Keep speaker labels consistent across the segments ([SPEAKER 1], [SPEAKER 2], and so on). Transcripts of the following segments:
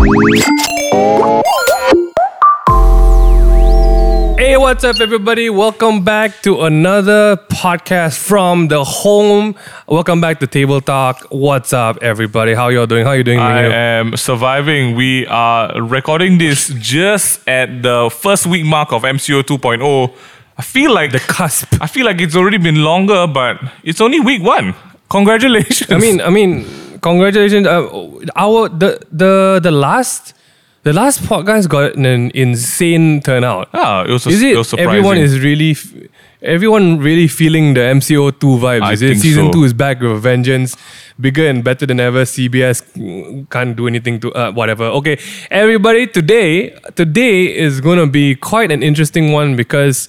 [SPEAKER 1] Hey, what's up, everybody? Welcome back to another podcast from the home. Welcome back to Table Talk. What's up, everybody? How y'all doing? How you doing?
[SPEAKER 2] I am surviving. We are recording this just at the first week mark of MCO 2.0. I feel like
[SPEAKER 1] the cusp.
[SPEAKER 2] I feel like it's already been longer, but it's only week one. Congratulations.
[SPEAKER 1] I mean, I mean, congratulations. Uh, our the the the last the last podcast got an insane turnout.
[SPEAKER 2] ah, it was,
[SPEAKER 1] Is it,
[SPEAKER 2] it was surprising.
[SPEAKER 1] everyone is really, f- everyone really feeling the MCO two vibes?
[SPEAKER 2] I think
[SPEAKER 1] season
[SPEAKER 2] so.
[SPEAKER 1] two is back with a vengeance, bigger and better than ever? CBS can't do anything to uh, whatever. Okay, everybody, today today is gonna be quite an interesting one because,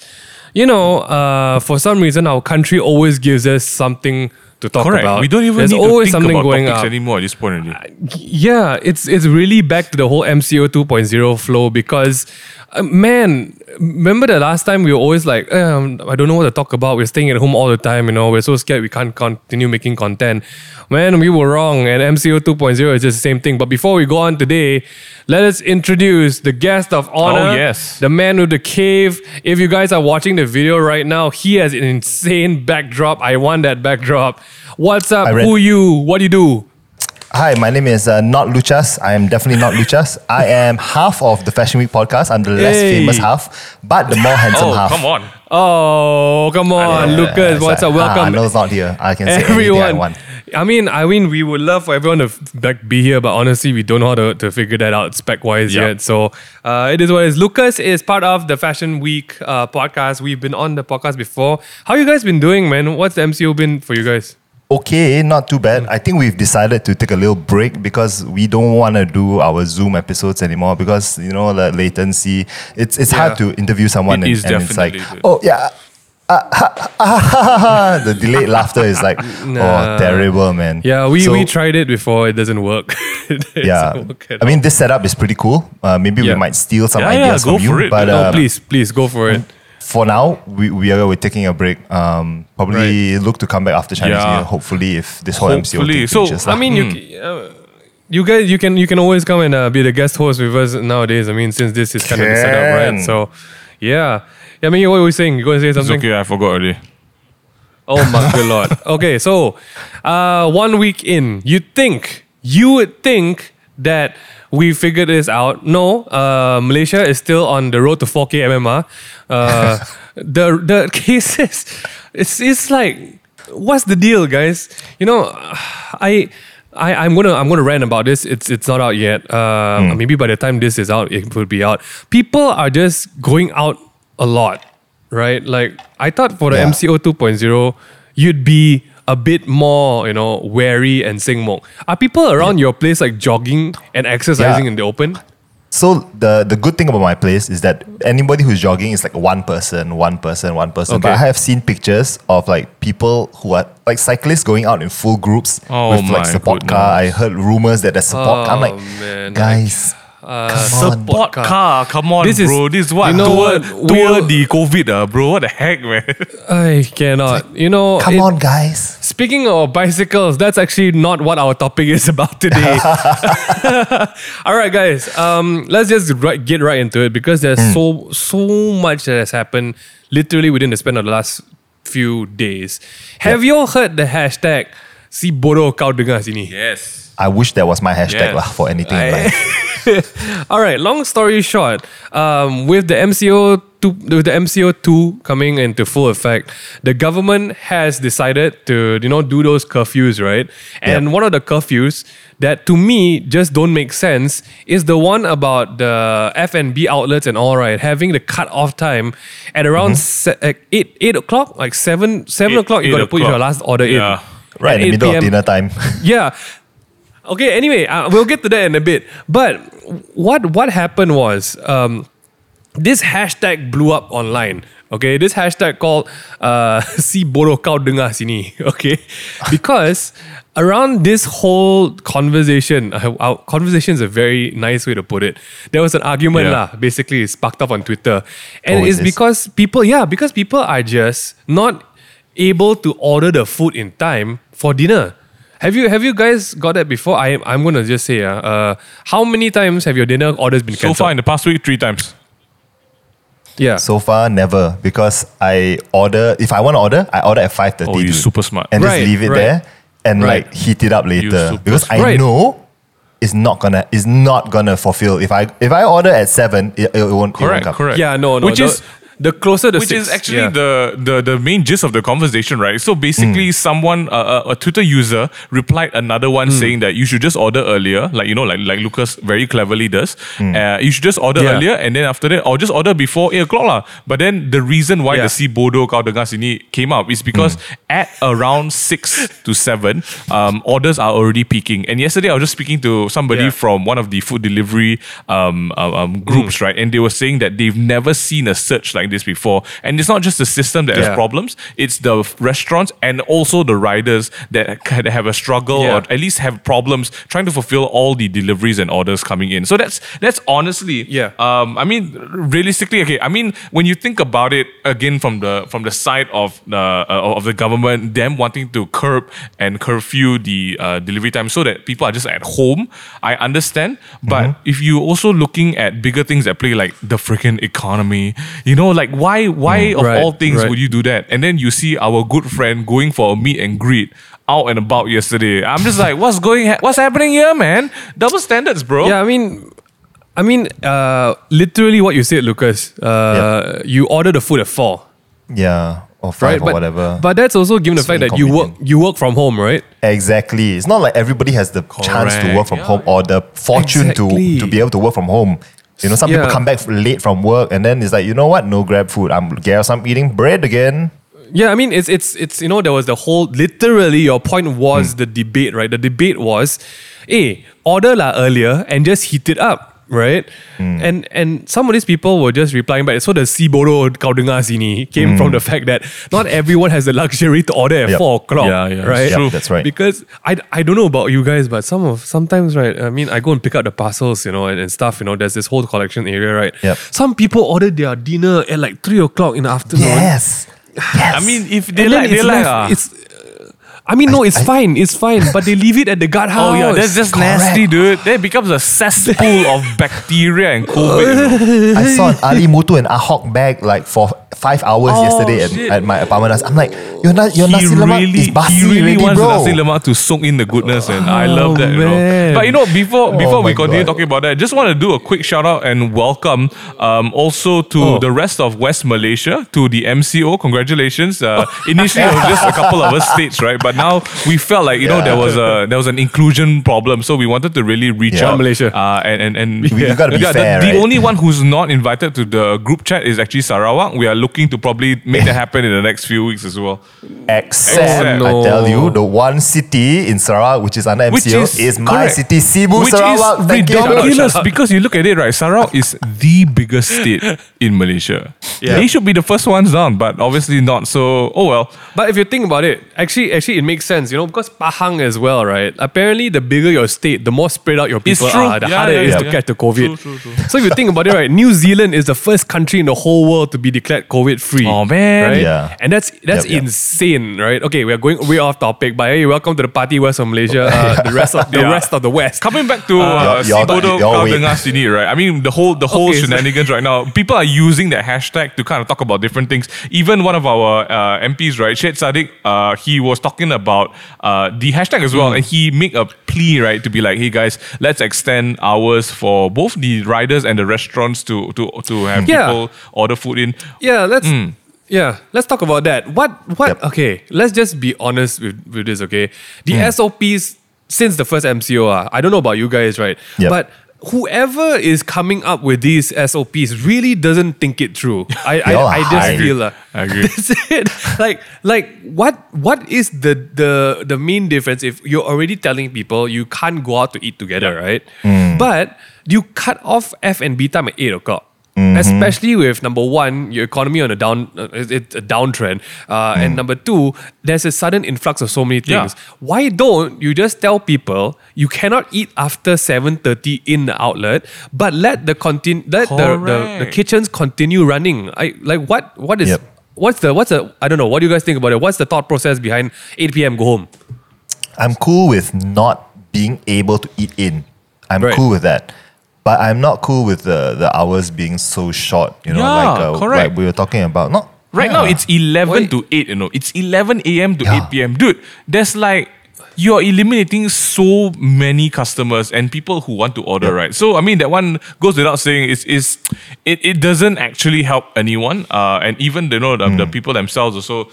[SPEAKER 1] you know, uh, for some reason our country always gives us something to talk
[SPEAKER 2] Correct.
[SPEAKER 1] about.
[SPEAKER 2] We don't even
[SPEAKER 1] There's
[SPEAKER 2] need
[SPEAKER 1] always
[SPEAKER 2] to think
[SPEAKER 1] something
[SPEAKER 2] about
[SPEAKER 1] going
[SPEAKER 2] topics
[SPEAKER 1] up.
[SPEAKER 2] anymore at this point already.
[SPEAKER 1] Uh, yeah, it's it's really back to the whole MCO 2.0 flow because, uh, man, remember the last time we were always like, um, I don't know what to talk about. We're staying at home all the time, you know. We're so scared we can't continue making content. Man, we were wrong, and MCO 2.0 is just the same thing. But before we go on today, let us introduce the guest of honor.
[SPEAKER 2] Oh, yes.
[SPEAKER 1] the man with the cave. If you guys are watching the video right now, he has an insane backdrop. I want that backdrop. What's up? Who you? What do you do?
[SPEAKER 3] Hi, my name is uh, not Luchas. I am definitely not Luchas. I am half of the Fashion Week podcast. I'm the less
[SPEAKER 1] Hey.
[SPEAKER 3] famous half, but the more handsome
[SPEAKER 2] Oh,
[SPEAKER 3] half.
[SPEAKER 2] come on.
[SPEAKER 1] Oh, come on,
[SPEAKER 3] Yeah,
[SPEAKER 1] Lucas.
[SPEAKER 3] it's
[SPEAKER 1] What's
[SPEAKER 3] like,
[SPEAKER 1] up?
[SPEAKER 3] ah,
[SPEAKER 1] Welcome,
[SPEAKER 3] Arnold's not here. I can say anything I
[SPEAKER 1] everyone.
[SPEAKER 3] want.
[SPEAKER 1] I mean, I mean, we would love for everyone to f- like be here, but honestly, we don't know how to, to figure that out spec wise
[SPEAKER 2] Yeah.
[SPEAKER 1] yet. So uh, it is what it is. Lucas is part of the Fashion Week uh, podcast. We've been on the podcast before. How you guys been doing, man? What's the MCO been for you guys?
[SPEAKER 3] Okay, not too bad. I think we've decided to take a little break because we don't want to do our Zoom episodes anymore because you know the latency. It's it's hard to interview someone
[SPEAKER 2] It
[SPEAKER 3] and, and it's like,
[SPEAKER 2] dude.
[SPEAKER 3] oh yeah. ah, ha, ha, ha, ha, ha. the delayed laughter is like,
[SPEAKER 1] Nah.
[SPEAKER 3] oh, terrible, man.
[SPEAKER 1] Yeah, we,
[SPEAKER 3] So-
[SPEAKER 1] we tried it before. It doesn't work. It
[SPEAKER 3] yeah.
[SPEAKER 1] doesn't work at
[SPEAKER 3] I mean, this setup is pretty cool. Uh, maybe
[SPEAKER 1] Yeah.
[SPEAKER 3] we might steal some
[SPEAKER 2] Yeah, yeah,
[SPEAKER 3] ideas
[SPEAKER 2] go
[SPEAKER 3] from you.
[SPEAKER 2] it,
[SPEAKER 3] but
[SPEAKER 1] all.
[SPEAKER 3] uh,
[SPEAKER 1] please, please go for it.
[SPEAKER 3] For now, we, we are we're taking a break. Um, probably look to come back after Chinese
[SPEAKER 2] Yeah.
[SPEAKER 3] New Year. Hopefully, if this whole MCO
[SPEAKER 2] Hopefully.
[SPEAKER 3] thing
[SPEAKER 2] So,
[SPEAKER 3] finishes
[SPEAKER 1] I
[SPEAKER 3] lah.
[SPEAKER 1] mean, you uh, you guys, you can you can always come and uh, be the guest host with us nowadays. I mean, since this is kind of the setup, right? So, yeah. yeah. I mean, what were you saying? You going to say
[SPEAKER 2] It's
[SPEAKER 1] something?
[SPEAKER 2] okay, I forgot already.
[SPEAKER 1] Oh my good lord. Okay, so uh, one week in, you think you would think that we figured this out. No, uh, Malaysia is still on the road to 4K MMR. Uh, the the cases, it's it's like, what's the deal, guys? You know, I. I, I'm gonna I'm gonna rant about this. It's it's not out yet. Uh, Maybe by the time this is out, it will be out. People are just going out a lot, right? Like I thought for the
[SPEAKER 3] Yeah.
[SPEAKER 1] MCO 2.0, you'd be a bit more, you know, wary and singmok. Are people around your place like jogging and exercising
[SPEAKER 3] Yeah.
[SPEAKER 1] in the open?
[SPEAKER 3] So the the good thing about my place is that anybody who's jogging is like one person, one person, one person. But I have seen pictures of like people who are like cyclists going out in full groups
[SPEAKER 2] Oh
[SPEAKER 3] with like support car. I heard rumors that there's support. car. I'm like,
[SPEAKER 1] Oh, man,
[SPEAKER 3] guys,
[SPEAKER 1] Uh,
[SPEAKER 2] Support car. Come on,
[SPEAKER 1] This is-
[SPEAKER 2] bro. This is what
[SPEAKER 1] you know
[SPEAKER 2] tour,
[SPEAKER 1] what?
[SPEAKER 2] tour the COVID, uh, bro. What the heck, man?
[SPEAKER 1] I cannot. You know,
[SPEAKER 3] come
[SPEAKER 1] it-
[SPEAKER 3] on, guys.
[SPEAKER 1] Speaking of bicycles, that's actually not what our topic is about today. All right, guys. Um, let's just right, get right into it because there's so so much that has happened literally within the span of the last few days. Have you all heard the hashtag si bodoh kau dengar sini?
[SPEAKER 2] yes.
[SPEAKER 3] I wish that was my hashtag
[SPEAKER 2] Yeah.
[SPEAKER 3] lah for anything in
[SPEAKER 1] I-
[SPEAKER 3] life.
[SPEAKER 1] All right. Long story short, um, with the MCO two, with the MCO two coming into full effect, the government has decided to you know do those curfews, right? And
[SPEAKER 3] Yep.
[SPEAKER 1] one of the curfews that to me just don't make sense is the one about the F and B outlets and all right having the cut off time at around se- uh, eight eight o'clock, like seven seven
[SPEAKER 2] Eight-
[SPEAKER 1] o'clock. You got to
[SPEAKER 2] eight
[SPEAKER 1] put your last order
[SPEAKER 2] Yeah.
[SPEAKER 1] in.
[SPEAKER 3] Right
[SPEAKER 1] At
[SPEAKER 3] in the
[SPEAKER 1] 8
[SPEAKER 3] middle of
[SPEAKER 1] PM.
[SPEAKER 3] dinner time.
[SPEAKER 1] Yeah. Okay. Anyway, uh, we'll get to that in a bit. But what what happened was um, this hashtag blew up online. Okay, this hashtag called uh, "Si bodoh kau dengar sini." Okay, because around this whole conversation, uh, our conversation is a very nice way to put it. There was an argument
[SPEAKER 2] Yeah.
[SPEAKER 1] lah. Basically, sparked up on Twitter, and
[SPEAKER 3] Oh,
[SPEAKER 1] it's because people, yeah, because people are just not able to order the food in time for dinner. Have you have you guys got that before? I I'm gonna just say, uh, uh how many times have your dinner orders been cancelled?
[SPEAKER 2] So far in the past week, three times.
[SPEAKER 1] yeah.
[SPEAKER 3] So far, never because I order. If I want to order, I order at five thirty.
[SPEAKER 2] Oh, you're super smart.
[SPEAKER 3] and
[SPEAKER 1] Right,
[SPEAKER 3] just leave it
[SPEAKER 1] right.
[SPEAKER 3] there and
[SPEAKER 1] Right.
[SPEAKER 3] like heat it up later
[SPEAKER 2] super
[SPEAKER 3] because I
[SPEAKER 1] Right.
[SPEAKER 3] know it's not gonna it's not gonna fulfill. If I if I order at seven, it, it won't. it won't
[SPEAKER 2] Correct,
[SPEAKER 3] come.
[SPEAKER 2] correct.
[SPEAKER 1] yeah, no, no.
[SPEAKER 2] Which
[SPEAKER 1] the,
[SPEAKER 2] is
[SPEAKER 1] the closer the
[SPEAKER 2] which
[SPEAKER 1] six,
[SPEAKER 2] is actually
[SPEAKER 1] yeah.
[SPEAKER 2] the, the the main gist of the conversation, right? So basically, someone uh, a, a Twitter user replied another one saying that you should just order earlier, like you know, like like Lucas very cleverly does. Uh, you should just order
[SPEAKER 1] Yeah.
[SPEAKER 2] earlier, and then after that, or just order before eight o'clock lah. But then the reason why
[SPEAKER 1] Yeah.
[SPEAKER 2] the si bodoh kau dengar sini came up is because at around six to seven, um, orders are already peaking. And yesterday, I was just speaking to somebody from one of the food delivery um, um, um, groups, right? And they were saying that they've never seen a search like this before. And it's not just the system that has problems; it's the restaurants and also the riders that kind of have a struggle
[SPEAKER 1] Yeah.
[SPEAKER 2] or at least have problems trying to fulfill all the deliveries and orders coming in. So that's that's honestly,
[SPEAKER 1] Yeah.
[SPEAKER 2] Um, I mean, realistically, okay. I mean, when you think about it again from the from the side of the uh, of the government, them wanting to curb and curfew the uh, delivery time so that people are just at home, I understand. But if you also looking at bigger things at play, like the freaking economy, you know, like why why of
[SPEAKER 1] Right,
[SPEAKER 2] all things
[SPEAKER 1] right.
[SPEAKER 2] would you do that? And then you see our good friend going for a meet and greet out and about yesterday. I'm just like, what's going, ha- what's happening here, man? Double standards, bro.
[SPEAKER 1] Yeah, I mean, I mean, uh, literally what you said, Lucas. Uh, You order the food at four,
[SPEAKER 3] Yeah, or
[SPEAKER 1] right?
[SPEAKER 3] five or whatever.
[SPEAKER 1] But that's also given the
[SPEAKER 3] So
[SPEAKER 1] fact that you work you work from home, right?
[SPEAKER 3] exactly, it's not like everybody has the chance to work from
[SPEAKER 2] Yeah.
[SPEAKER 3] home or the fortune
[SPEAKER 1] Exactly.
[SPEAKER 3] to to be able to work from home. You know, some people come back late from work and then it's like, you know what? No grab food. I'm guess I'm eating bread again.
[SPEAKER 1] Yeah, I mean, it's it's it's you know there was the whole literally your point was hmm. the debate, right? The debate was, hey, order la earlier and just heat it up. Right,
[SPEAKER 3] Hmm.
[SPEAKER 1] and and some of these people were just replying back. So the si bodoh kau dengar sini came from the fact that not everyone has the luxury to order at.
[SPEAKER 3] Yep.
[SPEAKER 1] four o'clock.
[SPEAKER 2] Yeah, yeah,
[SPEAKER 1] right.
[SPEAKER 3] Yep,
[SPEAKER 2] true.
[SPEAKER 3] that's right.
[SPEAKER 1] Because I, I don't know about you guys, but some of sometimes right. I mean, I go and pick up the parcels, you know, and, and stuff. You know, there's this whole collection area, right?
[SPEAKER 3] Yep.
[SPEAKER 1] Some people order their dinner at like three o'clock in the afternoon.
[SPEAKER 3] Yes. Yes.
[SPEAKER 2] I mean, if they
[SPEAKER 1] And
[SPEAKER 2] like, they like.
[SPEAKER 1] left-
[SPEAKER 2] ah.
[SPEAKER 1] It's, uh, I mean, no, it's fine, it's fine, but they leave it at the guardhouse.
[SPEAKER 2] Oh yeah, that's just nasty, dude. That becomes a cesspool of bacteria and COVID. you know.
[SPEAKER 3] I saw an Ali Mutu and Ahok bag like for five hours
[SPEAKER 2] Oh,
[SPEAKER 3] yesterday at, at my apartment. I'm like, your, na- your
[SPEAKER 2] he
[SPEAKER 3] nasi lemak
[SPEAKER 2] really,
[SPEAKER 3] is basi
[SPEAKER 2] he really
[SPEAKER 3] already,
[SPEAKER 2] wants
[SPEAKER 3] bro.
[SPEAKER 2] the nasi lemak to soak in the goodness, and I
[SPEAKER 1] Oh,
[SPEAKER 2] love that. You know. But you know, before before we continue
[SPEAKER 3] God.
[SPEAKER 2] talking about that, I just want to do a quick shout out and welcome um, also to
[SPEAKER 1] Oh.
[SPEAKER 2] the rest of West Malaysia to the MCO. Congratulations! Uh, initially, it was just a couple of us states, right? But now we felt like you know there was a there was an inclusion problem, so we wanted to really reach
[SPEAKER 3] Yeah.
[SPEAKER 2] out,
[SPEAKER 1] Malaysia.
[SPEAKER 2] uh, and and and
[SPEAKER 3] We- you gotta be
[SPEAKER 2] Yeah, the-
[SPEAKER 3] fair,
[SPEAKER 2] the,
[SPEAKER 3] right?
[SPEAKER 2] only one who's not invited to the group chat is actually Sarawak. We are looking to probably make that happen in the next few weeks as well.
[SPEAKER 3] Except,
[SPEAKER 2] Oh,
[SPEAKER 3] I tell you, the one city in Sarawak which is under MCO
[SPEAKER 2] Which is,
[SPEAKER 3] is, my
[SPEAKER 2] correct.
[SPEAKER 3] city, Sibu,
[SPEAKER 2] Which
[SPEAKER 3] Sarawak.
[SPEAKER 2] is
[SPEAKER 3] Thank you.
[SPEAKER 2] ridiculous because you look at it, right? Sarawak is the biggest state in Malaysia.
[SPEAKER 1] Yeah.
[SPEAKER 2] They should be the first ones down, but obviously not. So, oh well.
[SPEAKER 1] But if you think about it, actually, actually, it makes sense, you know, because Pahang as well, right? Apparently, the bigger your state, the more spread out your
[SPEAKER 2] It's
[SPEAKER 1] people
[SPEAKER 2] true.
[SPEAKER 1] are, the
[SPEAKER 2] Yeah,
[SPEAKER 1] harder it
[SPEAKER 2] yeah,
[SPEAKER 1] is
[SPEAKER 2] yeah,
[SPEAKER 1] to
[SPEAKER 2] yeah.
[SPEAKER 1] catch the COVID.
[SPEAKER 2] True, true, true.
[SPEAKER 1] So if you think about it, right, New Zealand is the first country in the whole world to be declared COVID free.
[SPEAKER 2] Oh, man.
[SPEAKER 1] right?
[SPEAKER 3] Yeah.
[SPEAKER 1] and that's that's
[SPEAKER 3] Yep, yep.
[SPEAKER 1] insane, right? Okay, we are going way off topic, but hey, welcome to the party west of Malaysia, uh, the rest of the
[SPEAKER 2] Yeah.
[SPEAKER 1] rest of the west.
[SPEAKER 2] Coming back to uh,
[SPEAKER 3] Your- your-
[SPEAKER 2] Si
[SPEAKER 3] bodoh
[SPEAKER 2] Kau. Dengar Sini, right? I mean, the whole the whole
[SPEAKER 1] Okay, so-
[SPEAKER 2] shenanigans right now. People are using that hashtag to kind of talk about different things. Even one of our uh, MPs, right, Syed Saddiq, uh, he was talking about uh, the hashtag as
[SPEAKER 1] Hmm.
[SPEAKER 2] well, and he make a plea, right, to be like, hey guys, let's extend hours for both the riders and the restaurants to to to have
[SPEAKER 1] Yeah.
[SPEAKER 2] people order food in.
[SPEAKER 1] Yeah, let's
[SPEAKER 2] Hmm.
[SPEAKER 1] yeah, let's talk about that. What what
[SPEAKER 3] Yep.
[SPEAKER 1] okay, let's just be honest with, with this, okay? The
[SPEAKER 2] Hmm.
[SPEAKER 1] SOPs since the first MCO, ah, I don't know about you guys, right?
[SPEAKER 3] Yep.
[SPEAKER 1] But whoever is coming up with these SOPs really doesn't think it through. I I, I just feel uh,
[SPEAKER 2] I agree.
[SPEAKER 1] That's it. Like like what what is the the the main difference if you're already telling people you can't go out to eat together, right? But you cut off F and B time at eight o'clock. Especially with number one, your economy on a down, uh, it's a downtrend, uh, and number two, there's a sudden influx of so many
[SPEAKER 2] Yeah.
[SPEAKER 1] things. Why don't you just tell people you cannot eat after seven thirty in the outlet, but let the continue, let the, the, the kitchens continue running? I like what what is
[SPEAKER 3] Yep.
[SPEAKER 1] what's the what's the I don't know. What do you guys think about it? What's the thought process behind 8 p.m. go home?
[SPEAKER 3] I'm cool with not being able to eat in. I'm
[SPEAKER 1] Right.
[SPEAKER 3] cool with that. But I'm not cool with the, the hours being so short. You know,
[SPEAKER 2] Yeah,
[SPEAKER 3] like, uh,
[SPEAKER 2] correct.
[SPEAKER 3] like we were talking about. Not
[SPEAKER 2] Right
[SPEAKER 3] yeah.
[SPEAKER 2] now, it's 11
[SPEAKER 1] Why-
[SPEAKER 2] to 8, you know. It's 11 a.m. to
[SPEAKER 3] Yeah.
[SPEAKER 2] 8 p.m. Dude, there's like, you're eliminating so many customers and people who want to order, right? So, I mean, that one goes without saying is, is it, it doesn't actually help anyone. Uh, and even, you know, the, the
[SPEAKER 3] Hmm.
[SPEAKER 2] people themselves also,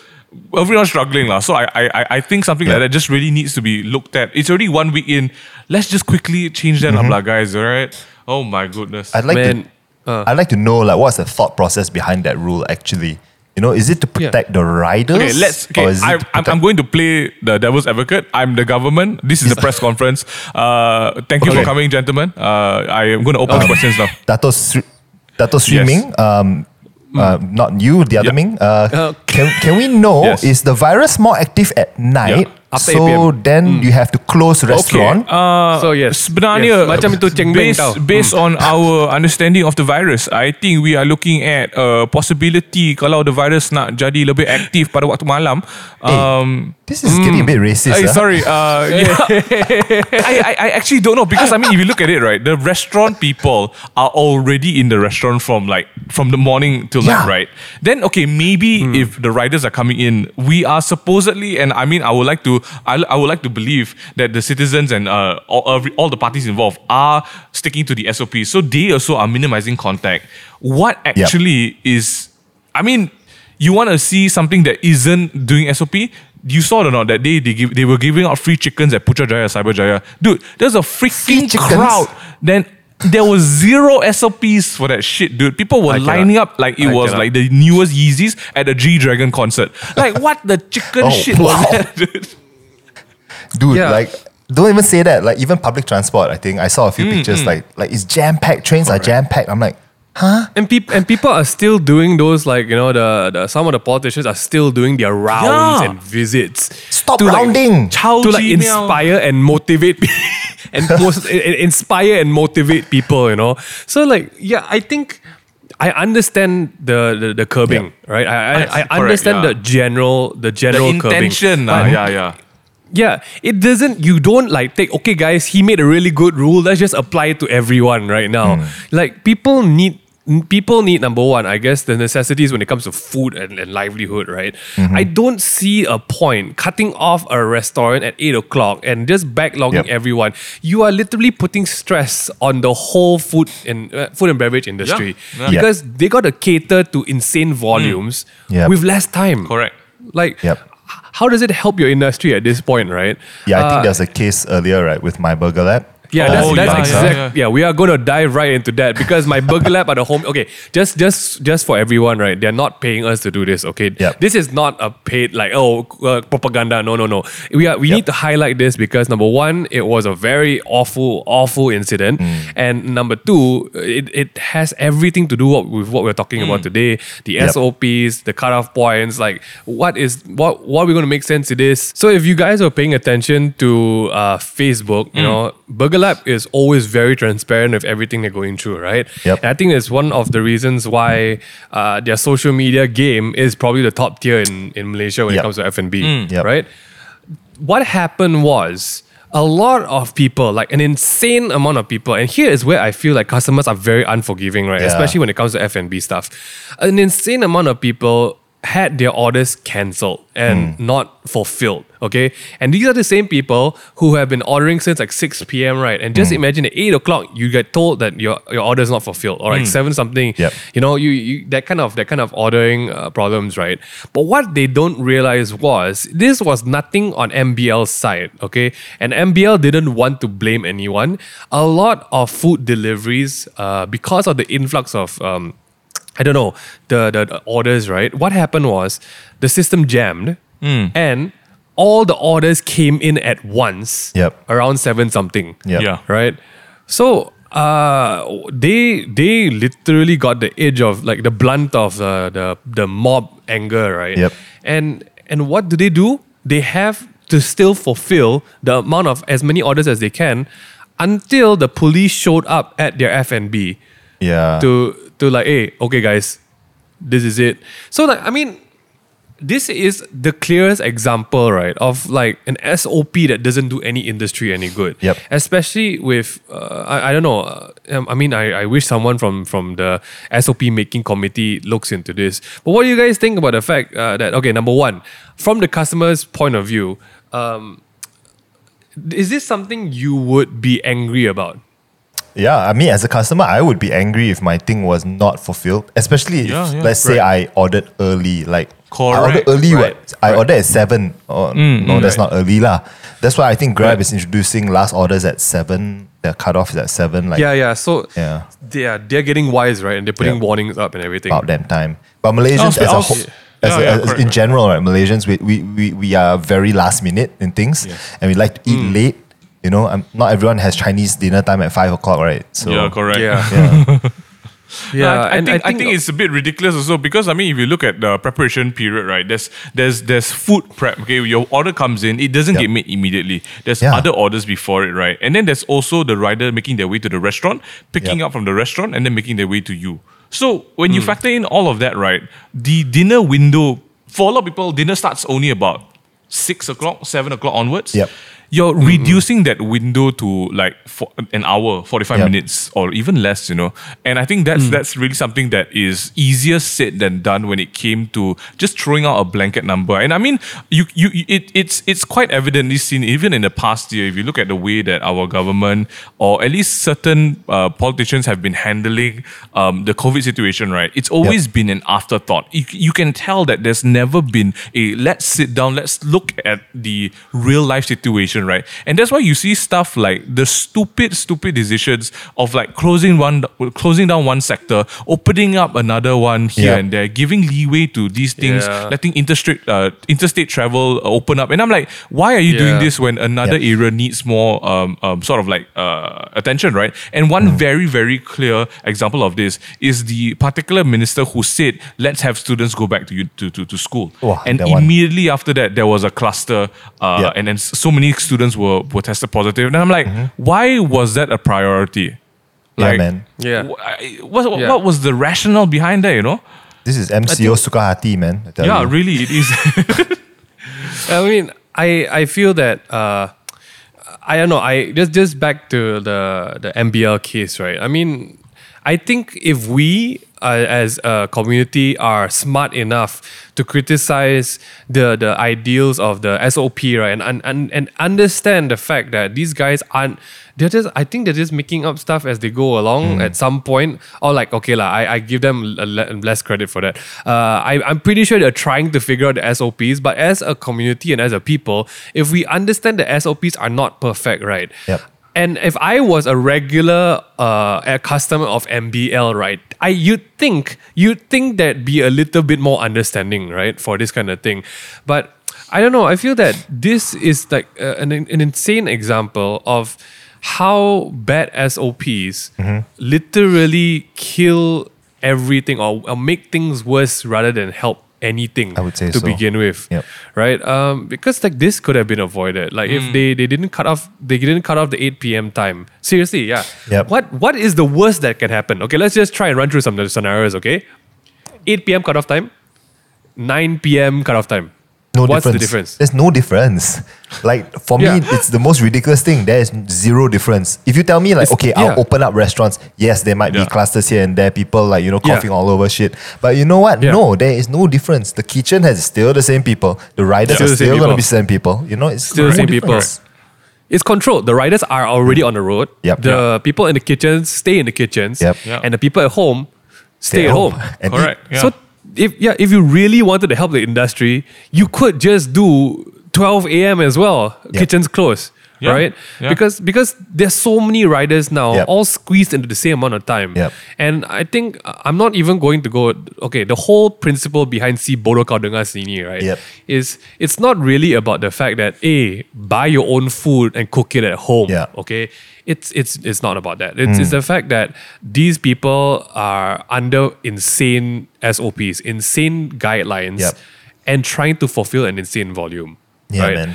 [SPEAKER 2] everyone's struggling. lah. So, I, I, I- I think something like that just really needs to be looked at. It's already one week in. Let's just quickly change that up, lah, guys, all right? Oh, my goodness.
[SPEAKER 3] I'd like
[SPEAKER 1] Man,
[SPEAKER 3] to
[SPEAKER 1] uh.
[SPEAKER 3] I'd like to know like what's the thought process behind that rule actually. You know, is it to
[SPEAKER 1] Yeah.
[SPEAKER 3] protect the riders?
[SPEAKER 2] Okay, let's.
[SPEAKER 3] or
[SPEAKER 2] Okay,
[SPEAKER 3] is it
[SPEAKER 2] I,
[SPEAKER 3] to
[SPEAKER 2] I'm, I'm going to play the devil's advocate. I'm the government. This is the press conference. Uh, thank you for coming, gentlemen. Uh, I am going to open the questions now.
[SPEAKER 3] Dato, Sri- Dato streaming. Um, uh, not you, the other
[SPEAKER 2] Yep.
[SPEAKER 3] Ming. Uh,
[SPEAKER 1] Uh,
[SPEAKER 3] can can we know
[SPEAKER 2] Yes.
[SPEAKER 3] is the virus more active at night?
[SPEAKER 2] Yeah.
[SPEAKER 1] After
[SPEAKER 3] so
[SPEAKER 1] 8 PM.
[SPEAKER 3] then you have to close restaurant.
[SPEAKER 2] Okay. Uh,
[SPEAKER 1] So, yes.
[SPEAKER 2] Sebenarnya
[SPEAKER 1] Yes. Macam itu Cheng Beng
[SPEAKER 2] based,
[SPEAKER 1] tau.
[SPEAKER 2] based on our understanding of the virus, I think we are looking at a possibility kalau the virus nak jadi lebih aktif pada waktu malam. Um,
[SPEAKER 3] this is getting a bit racist.
[SPEAKER 2] Ay,
[SPEAKER 3] ah.
[SPEAKER 2] sorry. Uh, yeah. I, I, I actually don't know because I mean, if you look at it, right, the restaurant people are already in the restaurant from like from the morning till
[SPEAKER 3] Yeah.
[SPEAKER 2] night, right? Then okay, maybe if the riders are coming in, we are supposedly, and I mean, I would like to, I, I would like to believe that the citizens and uh, all, every, all the parties involved are sticking to the SOP, so they also are minimizing contact. What actually is, I mean, you want to see something that isn't doing SOP? You saw it or not that day they give, they were giving out free chickens at Putrajaya, Cyberjaya. Dude, there's a freaking crowd. Then there was zero SOPs for that shit, dude. People were
[SPEAKER 1] I cannot.
[SPEAKER 2] lining up like it
[SPEAKER 1] I
[SPEAKER 2] was
[SPEAKER 1] cannot.
[SPEAKER 2] like the newest Yeezys at a G Dragon concert. Like what the chicken
[SPEAKER 3] Oh,
[SPEAKER 2] shit was that, dude?
[SPEAKER 3] dude.
[SPEAKER 1] Yeah.
[SPEAKER 3] Like, don't even say that. Like, even public transport. I think I saw a few
[SPEAKER 2] Mm,
[SPEAKER 3] pictures. Like, like it's jam packed. Trains are jam packed. I'm like, huh?
[SPEAKER 1] And people and people are still doing those like you know the, the some of the politicians are still doing their rounds
[SPEAKER 2] Yeah.
[SPEAKER 1] and visits.
[SPEAKER 3] Stop
[SPEAKER 1] to,
[SPEAKER 3] rounding.
[SPEAKER 2] Chao
[SPEAKER 1] to like inspire and motivate pe- and most, i- i- inspire and motivate people. You know, so like yeah, I think. I understand the the, the curbing, right? I I, I
[SPEAKER 2] Correct,
[SPEAKER 1] understand
[SPEAKER 2] yeah.
[SPEAKER 1] the general the
[SPEAKER 2] The
[SPEAKER 1] general curbing.
[SPEAKER 2] intention, uh, yeah, yeah.
[SPEAKER 1] yeah, it doesn't. You don't like take. Okay, guys, he made a really good rule. Let's just apply it to everyone right now.
[SPEAKER 2] Hmm.
[SPEAKER 1] Like people need. People need number one, I guess, the necessities when it comes to food and, and livelihood, right?
[SPEAKER 2] Mm-hmm.
[SPEAKER 1] I don't see a point cutting off a restaurant at eight o'clock and just backlogging
[SPEAKER 3] Yep.
[SPEAKER 1] everyone. You are literally putting stress on the whole food and uh, food and beverage industry
[SPEAKER 2] Yeah.
[SPEAKER 1] because they got to cater to insane volumes
[SPEAKER 3] Yep.
[SPEAKER 1] with less time.
[SPEAKER 2] Correct.
[SPEAKER 1] Like,
[SPEAKER 3] Yep.
[SPEAKER 1] how does it help your industry at this point, right?
[SPEAKER 3] yeah, I
[SPEAKER 1] Uh,
[SPEAKER 3] think there's a case earlier, right, with myBurgerLab.
[SPEAKER 1] Yeah,
[SPEAKER 2] Oh,
[SPEAKER 1] that's, that's
[SPEAKER 2] yeah,
[SPEAKER 1] exact.
[SPEAKER 2] yeah,
[SPEAKER 1] Yeah, we are going to dive right into that because myBurgerLab at the home. Okay, just just just for everyone, right? They're not paying us to do this. Okay,
[SPEAKER 3] Yep.
[SPEAKER 1] this is not a paid like oh uh, propaganda. No, no, no. We are we
[SPEAKER 3] Yep.
[SPEAKER 1] need to highlight this because number one, it was a very awful, awful incident,
[SPEAKER 3] Mm.
[SPEAKER 1] and number two, it, it has everything to do with what we're talking about today. The
[SPEAKER 3] Yep.
[SPEAKER 1] SOPs, the cutoff points, like what is what what are we going to make sense of this? So if you guys are paying attention to uh, Facebook, you know, Burger Lab is always very transparent with everything they're going through, right?
[SPEAKER 3] Yep.
[SPEAKER 1] And I think it's one of the reasons why uh, their social media game is probably the top tier in, in Malaysia when it comes to F and B,
[SPEAKER 3] Yep.
[SPEAKER 1] right? What happened was a lot of people, like an insane amount of people, and here is where I feel like customers are very unforgiving, right?
[SPEAKER 3] Yeah.
[SPEAKER 1] Especially when it comes to F and B stuff. An insane amount of people had their orders cancelled and
[SPEAKER 3] Hmm.
[SPEAKER 1] not fulfilled. Okay. And these are the same people who have been ordering since like 6 p.m. right? And just imagine at 8 o'clock you get told that your, your order is not fulfilled or like seven something.
[SPEAKER 3] Yep.
[SPEAKER 1] You know, you, you that kind of that kind of ordering uh, problems, right? But what they don't realize was this was nothing on MBL's side, okay? And MBL didn't want to blame anyone. A lot of food deliveries, uh, because of the influx of um, I don't know the, the the orders, right? What happened was the system jammed and all the orders came in at once.
[SPEAKER 3] Yep.
[SPEAKER 1] Around seven something
[SPEAKER 3] Yep.
[SPEAKER 2] Yeah.
[SPEAKER 1] right? So uh, they they literally got the edge of like the blunt of the the, the mob anger, right?
[SPEAKER 3] Yep.
[SPEAKER 1] And and what do they do? They have to still fulfill the amount of as many orders as they can until the police showed up at their F and B
[SPEAKER 3] Yeah.
[SPEAKER 1] to to like, hey, okay, guys, this is it. So like, I mean, this is the clearest example, right, of like an SOP that doesn't do any industry any good.
[SPEAKER 3] Yep.
[SPEAKER 1] Especially with, uh, I, I don't know. Uh, um, I mean, I, I wish someone from from the SOP making committee looks into this. But what do you guys think about the fact uh, that okay, number one, from the customer's point of view, um, is this something you would be angry about?
[SPEAKER 3] Yeah, I mean, as a customer, I would be angry if my thing was not fulfilled. Especially if,
[SPEAKER 2] Yeah, yeah,
[SPEAKER 3] let's say, I ordered early. Like, I ordered
[SPEAKER 2] Correct,
[SPEAKER 3] early.
[SPEAKER 1] right,
[SPEAKER 3] What? I ordered at seven. Oh, no, that's not early lah. That's why I think Grab
[SPEAKER 1] Right.
[SPEAKER 3] is introducing last orders at seven. Their cutoff is at seven. Like,
[SPEAKER 1] Yeah, yeah. So
[SPEAKER 3] yeah,
[SPEAKER 1] they are they're getting wise, right? And they're putting
[SPEAKER 3] Yeah.
[SPEAKER 1] warnings up and everything.
[SPEAKER 3] about damn time. But Malaysians,
[SPEAKER 2] Oh,
[SPEAKER 3] as a
[SPEAKER 2] also-
[SPEAKER 3] whole.
[SPEAKER 2] Yeah,
[SPEAKER 3] As, a,
[SPEAKER 2] yeah,
[SPEAKER 3] as
[SPEAKER 2] correct,
[SPEAKER 3] in
[SPEAKER 2] correct.
[SPEAKER 3] general, right? Malaysians, we, we, we, we are very last minute in things, and we like to eat
[SPEAKER 2] Mm.
[SPEAKER 3] late. You know, um, not everyone has Chinese dinner time at five o'clock, right? So
[SPEAKER 2] yeah, correct.
[SPEAKER 1] Yeah.
[SPEAKER 3] yeah.
[SPEAKER 1] Yeah,
[SPEAKER 2] I, I
[SPEAKER 1] and
[SPEAKER 2] think, I think it's a bit ridiculous also because I mean if you look at the preparation period, right? There's there's there's food prep. Okay, your order comes in, it doesn't
[SPEAKER 3] Yep.
[SPEAKER 2] get made immediately. There's
[SPEAKER 3] Yeah.
[SPEAKER 2] other orders before it, right? And then there's also the rider making their way to the restaurant, picking
[SPEAKER 3] Yep.
[SPEAKER 2] up from the restaurant, and then making their way to you. So when you factor in all of that, right, the dinner window for a lot of people, dinner starts only about six o'clock, seven o'clock onwards.
[SPEAKER 3] Yep.
[SPEAKER 2] You're reducing that window to like an hour, 45
[SPEAKER 3] Yep.
[SPEAKER 2] minutes or even less, you know. And I think that's that's really something that is easier said than done when it came to just throwing out a blanket number. And I mean, you you it, it's it's quite evidently seen even in the past year if you look at the way that our government or at least certain uh, politicians have been handling um, the COVID situation, right? It's always been an afterthought. You, you can tell that there's never been a let's sit down, let's look at the real life situation, right? And that's why you see stuff like the stupid, stupid decisions of like closing one, closing down one sector, opening up another one here
[SPEAKER 3] Yeah.
[SPEAKER 2] and there, giving leeway to these things,
[SPEAKER 1] Yeah.
[SPEAKER 2] letting interstate uh, interstate travel open up. And I'm like, why are you doing this when another
[SPEAKER 3] Yeah.
[SPEAKER 2] area needs more um, um, sort of like uh, attention, right? And one very, very clear example of this is the particular minister who said, let's have students go back to you, to, to, to school.
[SPEAKER 3] Wow,
[SPEAKER 2] and
[SPEAKER 3] that one.
[SPEAKER 2] immediately after that, there was a cluster, uh,
[SPEAKER 3] Yeah.
[SPEAKER 2] and then so many students were, were tested positive. And I'm like, why was that a priority?
[SPEAKER 3] Mm-hmm. Yeah, man.
[SPEAKER 1] Yeah.
[SPEAKER 2] wh- I- What,
[SPEAKER 1] Yeah.
[SPEAKER 2] what was the rationale behind that, you know?
[SPEAKER 3] This is MCO Sukahati, man. I tell
[SPEAKER 2] Yeah,
[SPEAKER 3] you.
[SPEAKER 2] really, it is.
[SPEAKER 1] I mean, I I feel that uh, I don't know. I just just back to the the MBL case, right? I mean, I think if we uh, as a community are smart enough to criticize the the ideals of the SOP, right, and and and, and understand the fact that these guys aren't. They're just, I think they're just making up stuff as they go along at some point. Or like, okay, la, I, I give them less credit for that. Uh, I, I'm pretty sure they're trying to figure out the SOPs, but as a community and as a people, if we understand the SOPs are not perfect, right?
[SPEAKER 3] Yep.
[SPEAKER 1] And if I was a regular uh, a customer of MBL, right, I you'd think you'd think there'd be a little bit more understanding, right, for this kind of thing. But I don't know. I feel that this is like uh, an an insane example of how bad SOPs literally kill everything or, or make things worse rather than help anything
[SPEAKER 3] I would say
[SPEAKER 1] to
[SPEAKER 3] so.
[SPEAKER 1] begin with
[SPEAKER 3] Yep.
[SPEAKER 1] right? Um because like this could have been avoided. Like if they they didn't cut off they didn't cut off the 8 p.m time. Seriously yeah.
[SPEAKER 3] Yep.
[SPEAKER 1] what what is the worst that can happen? Okay let's just try and run through some of the scenarios okay? 8 p.m cut off time 9 p.m cut off time
[SPEAKER 3] No
[SPEAKER 1] what's
[SPEAKER 3] difference.
[SPEAKER 1] the difference
[SPEAKER 3] There's no difference. Like for
[SPEAKER 1] Yeah.
[SPEAKER 3] me, it's the most ridiculous thing. There is zero difference. If you tell me like,
[SPEAKER 1] It's-
[SPEAKER 3] okay,
[SPEAKER 1] yeah.
[SPEAKER 3] I'll open up restaurants. Yes, there might
[SPEAKER 2] Yeah.
[SPEAKER 3] be clusters here and there, people like you know
[SPEAKER 1] Yeah.
[SPEAKER 3] coughing all over shit. But you know what?
[SPEAKER 1] Yeah.
[SPEAKER 3] No, there is no difference. The kitchen has still the same people. The riders
[SPEAKER 1] Still
[SPEAKER 3] are
[SPEAKER 1] the
[SPEAKER 3] still going to be the same people. You know, it's
[SPEAKER 1] Still the
[SPEAKER 3] no
[SPEAKER 1] same people.
[SPEAKER 3] difference.
[SPEAKER 1] it's controlled. The riders are already on the road.
[SPEAKER 3] Yep.
[SPEAKER 1] The people in the kitchens stay in the kitchens.
[SPEAKER 3] Yep.
[SPEAKER 2] Yep.
[SPEAKER 1] And the people at home stay, at home.
[SPEAKER 3] And
[SPEAKER 2] Correct. Yeah.
[SPEAKER 1] So if yeah, if you really wanted to help the industry, you could just do 12 a.m. as well.
[SPEAKER 3] Yeah.
[SPEAKER 1] Kitchens close.
[SPEAKER 2] Yeah.
[SPEAKER 1] Right?
[SPEAKER 2] Yeah.
[SPEAKER 1] Because because there's so many riders now,
[SPEAKER 3] Yep.
[SPEAKER 1] all squeezed into the same amount of time.
[SPEAKER 3] Yep.
[SPEAKER 1] And I think uh, I'm not even going to go okay, the whole principle behind si bodoh kau dengar sini, right?
[SPEAKER 3] Yep.
[SPEAKER 1] Is it's not really about the fact that A, buy your own food and cook it at home.
[SPEAKER 3] Yeah.
[SPEAKER 1] Okay. It's it's it's not about that. It's it's the fact that these people are under insane SOPs, insane guidelines, and trying to fulfill an insane volume.
[SPEAKER 3] Yeah,
[SPEAKER 1] right?
[SPEAKER 3] man.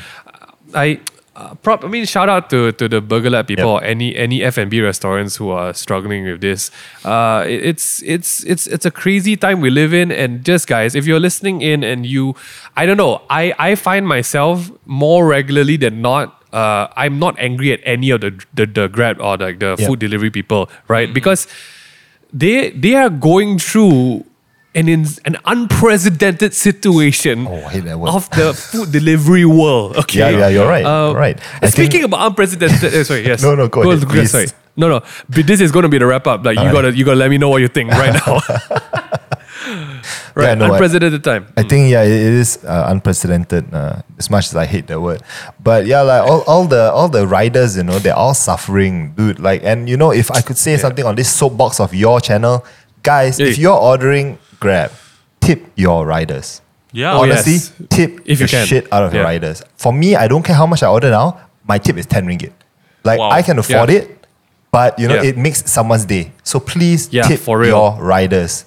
[SPEAKER 1] I uh, prop. I mean, shout out to to the Burger Lab people or any any F and B restaurants who are struggling with this. Uh, it- it's it's it's it's a crazy time we live in, and just guys, if you're listening in and you, I don't know, I I find myself more regularly than not. Uh, I'm not angry at any of the the, the Grab or like the
[SPEAKER 3] Yeah.
[SPEAKER 1] food delivery people, right? Because they they are going through an in, an unprecedented situation
[SPEAKER 3] Oh, I hate that word.
[SPEAKER 1] of the food delivery world. Okay,
[SPEAKER 3] Yeah, yeah, you're right,
[SPEAKER 1] Um,
[SPEAKER 3] you're right. I
[SPEAKER 1] speaking
[SPEAKER 3] think-
[SPEAKER 1] about unprecedented, uh, sorry, yes.
[SPEAKER 3] No, no, go ahead, please.
[SPEAKER 1] Sorry, no, no. But this is going to be the wrap up. Like you
[SPEAKER 3] Alright.
[SPEAKER 1] gotta you gotta let me know what you think right now. right,
[SPEAKER 3] no, I-
[SPEAKER 1] unprecedented time.
[SPEAKER 3] I think yeah, it is uh, unprecedented. Uh, as much as I hate that word, but yeah, like all, all the all the riders, you know, they're all suffering, dude. Like, and you know, if I could say something on this soapbox of your channel, guys, if you're ordering Grab, tip your riders.
[SPEAKER 2] Yeah.
[SPEAKER 1] Oh,
[SPEAKER 3] Honestly,
[SPEAKER 1] yes.
[SPEAKER 3] tip
[SPEAKER 1] If you
[SPEAKER 3] the
[SPEAKER 1] can.
[SPEAKER 3] shit out of your riders. For me, I don't care how much I order now. My tip is ten ringgit. Like
[SPEAKER 2] Wow.
[SPEAKER 3] I can afford
[SPEAKER 1] Yeah.
[SPEAKER 3] it, but you know,
[SPEAKER 1] Yeah.
[SPEAKER 3] it makes someone's day. So please
[SPEAKER 1] Yeah,
[SPEAKER 3] tip
[SPEAKER 1] for
[SPEAKER 3] your riders.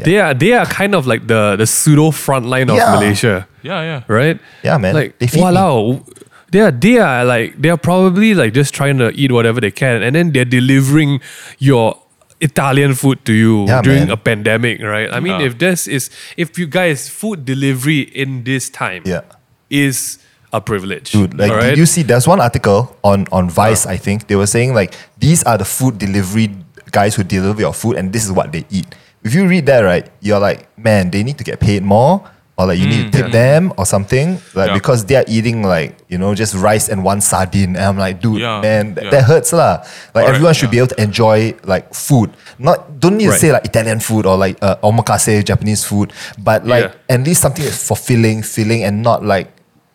[SPEAKER 1] They are they are kind of like the the pseudo frontline of
[SPEAKER 3] Yeah.
[SPEAKER 1] Malaysia.
[SPEAKER 2] Yeah, yeah.
[SPEAKER 1] right?
[SPEAKER 3] Yeah, man.
[SPEAKER 1] Like,
[SPEAKER 3] They feed me.
[SPEAKER 1] wow, they are they are like they are probably like just trying to eat whatever they can, and then they're delivering your Italian food to you
[SPEAKER 3] Yeah,
[SPEAKER 1] during
[SPEAKER 3] man.
[SPEAKER 1] a pandemic, right? I mean,
[SPEAKER 2] Yeah.
[SPEAKER 1] if this is if you guys food delivery in this time,
[SPEAKER 3] Yeah.
[SPEAKER 1] is a privilege,
[SPEAKER 3] Dude, like,
[SPEAKER 1] alright?
[SPEAKER 3] did you see? There's one article on on Vice. I think they were saying like these are the food delivery guys who deliver your food, and this is what they eat. If you read that, right, you're like, man, they need to get paid more, or like you need to tip them or something, like
[SPEAKER 2] Yeah.
[SPEAKER 3] because they are eating like you know just rice and one sardine, and I'm like, dude,
[SPEAKER 2] Yeah,
[SPEAKER 3] man, th-
[SPEAKER 2] yeah.
[SPEAKER 3] that hurts lah. Like everyone should
[SPEAKER 2] yeah.
[SPEAKER 3] be able to enjoy like food. Not don't need
[SPEAKER 1] Right.
[SPEAKER 3] to say like Italian food or like uh, omakase Japanese food, but like
[SPEAKER 1] Yeah.
[SPEAKER 3] at least something that's fulfilling, filling, and not like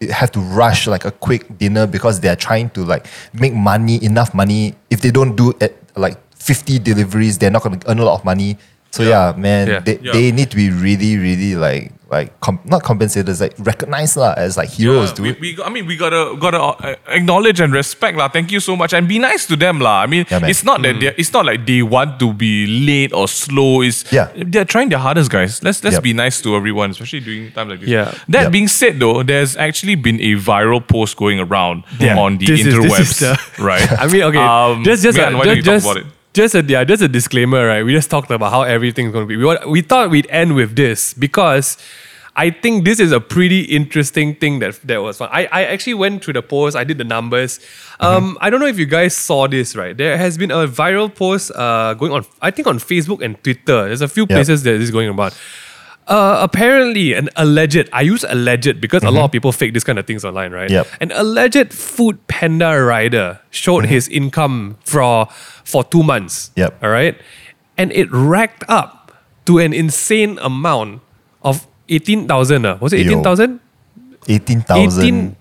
[SPEAKER 3] have to rush like a quick dinner because they're trying to like make money, enough money. If they don't do it like 50 deliveries, they're not gonna earn a lot of money. So yeah, man,
[SPEAKER 1] Yeah.
[SPEAKER 3] They,
[SPEAKER 2] Yeah.
[SPEAKER 3] they need to be really, really like like com- not compensated, it's like recognized lah as like heroes,
[SPEAKER 2] Yeah, we,
[SPEAKER 3] dude.
[SPEAKER 2] we, I mean, we gotta gotta uh, acknowledge and respect lah. Thank you so much, and be nice to them lah. I mean,
[SPEAKER 3] Yeah,
[SPEAKER 2] it's not that they it's not like they want to be late or slow. It's
[SPEAKER 3] Yeah.
[SPEAKER 2] they're trying their hardest, guys. Let's let's
[SPEAKER 3] Yep.
[SPEAKER 2] be nice to everyone, especially during times like this.
[SPEAKER 1] Yeah.
[SPEAKER 2] That
[SPEAKER 3] Yep.
[SPEAKER 2] being said, though, there's actually been a viral post going around
[SPEAKER 1] Yeah.
[SPEAKER 2] on the
[SPEAKER 1] This is- this
[SPEAKER 2] interwebs,
[SPEAKER 1] is the-
[SPEAKER 2] right?
[SPEAKER 1] I mean, okay,
[SPEAKER 2] Um,
[SPEAKER 1] just just
[SPEAKER 2] Mian,
[SPEAKER 1] a,
[SPEAKER 2] why don't you
[SPEAKER 1] just, just,
[SPEAKER 2] about it?
[SPEAKER 1] Just a yeah, just a disclaimer, right? We just talked about how everything's going to be. We, we thought we'd end with this because I think this is a pretty interesting thing that that was fun. I, I actually went through the post. I did the numbers. Um, I don't know if you guys saw this, right? There has been a viral post uh, going on. I think on Facebook and Twitter. There's a few
[SPEAKER 3] Yep.
[SPEAKER 1] places that this is going about. Uh, apparently, an alleged, I use alleged because a lot of people fake this kind of things online, right?
[SPEAKER 3] Yep.
[SPEAKER 1] An alleged food panda rider showed his income for for two months.
[SPEAKER 3] Yep.
[SPEAKER 1] All right. And it racked up to an insane amount of 18,000. Uh. Was it
[SPEAKER 3] Yo.
[SPEAKER 1] 18,000?
[SPEAKER 3] 18,000
[SPEAKER 1] 18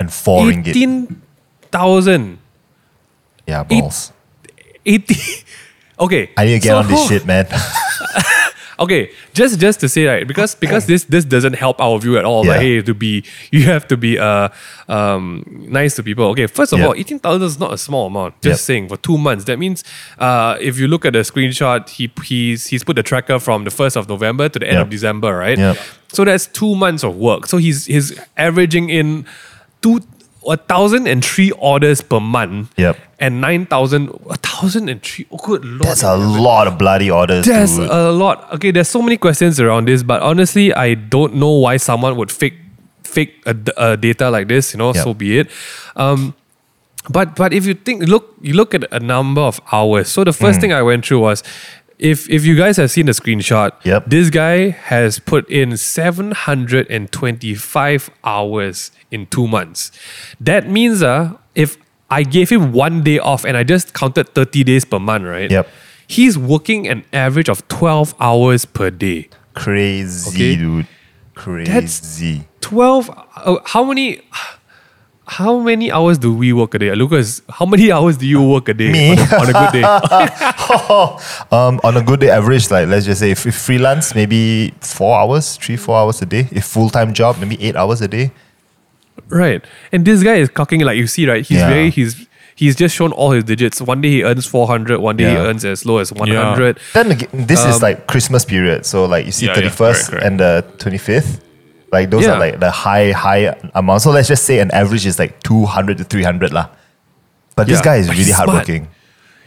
[SPEAKER 3] and 4 ringgit.
[SPEAKER 1] 18,000.
[SPEAKER 3] Yeah, balls.
[SPEAKER 1] 80. Okay.
[SPEAKER 3] I need to get
[SPEAKER 1] so-
[SPEAKER 3] on this shit, man.
[SPEAKER 1] Okay, just just to say right because because this this doesn't help our view at all. Like hey, to be you have to be uh um nice to people. Okay, first of
[SPEAKER 3] Yep.
[SPEAKER 1] all, eighteen thousand is not a small amount. Just
[SPEAKER 3] Yep.
[SPEAKER 1] saying for two months. That means uh if you look at the screenshot, he he's he's put the tracker from the first of November to the end
[SPEAKER 3] Yep.
[SPEAKER 1] of December, right?
[SPEAKER 3] Yep.
[SPEAKER 1] So that's two months of work. So he's he's averaging in two a thousand and three orders per month.
[SPEAKER 3] Yep.
[SPEAKER 1] And nine thousand a thousand and three. Oh good lord.
[SPEAKER 3] That's a lot of bloody orders,
[SPEAKER 1] There's
[SPEAKER 3] dude.
[SPEAKER 1] a lot. Okay, there's so many questions around this, but honestly, I don't know why someone would fake fake a, a data like this. You know,
[SPEAKER 3] Yep.
[SPEAKER 1] so be it. Um, but but if you think look you look at a number of hours. So the first thing I went through was. If, if you guys have seen the screenshot,
[SPEAKER 3] Yep.
[SPEAKER 1] this guy has put in 725 hours in two months. That means uh, if I gave him one day off and I just counted 30 days per month, right?
[SPEAKER 3] Yep.
[SPEAKER 1] He's working an average of 12 hours per day.
[SPEAKER 3] Crazy,
[SPEAKER 1] Okay.
[SPEAKER 3] dude. Crazy.
[SPEAKER 1] 12 uh, how many how many hours do we work a day? Lucas, how many hours do you work a day
[SPEAKER 3] Me?
[SPEAKER 1] on, a, on a good day?
[SPEAKER 3] um, on a good day, average, like let's just say if, if freelance, maybe four hours, three, four hours a day. If full time job, maybe eight hours a day.
[SPEAKER 1] right. And this guy is cocking like you see, right? He's
[SPEAKER 3] Yeah.
[SPEAKER 1] very he's he's just shown all his digits. One day he earns 400, one day he earns as low as 100.
[SPEAKER 3] Then again, this
[SPEAKER 1] Um,
[SPEAKER 3] is like Christmas period, so like you see
[SPEAKER 2] Yeah, yeah,
[SPEAKER 3] thirty first
[SPEAKER 2] correct, correct.
[SPEAKER 3] and the twenty fifth. Like those
[SPEAKER 1] Yeah.
[SPEAKER 3] are like the high high amount. So let's just say an average is like two hundred to three hundred lah. But this guy is
[SPEAKER 1] But
[SPEAKER 3] really
[SPEAKER 1] hardworking. smart.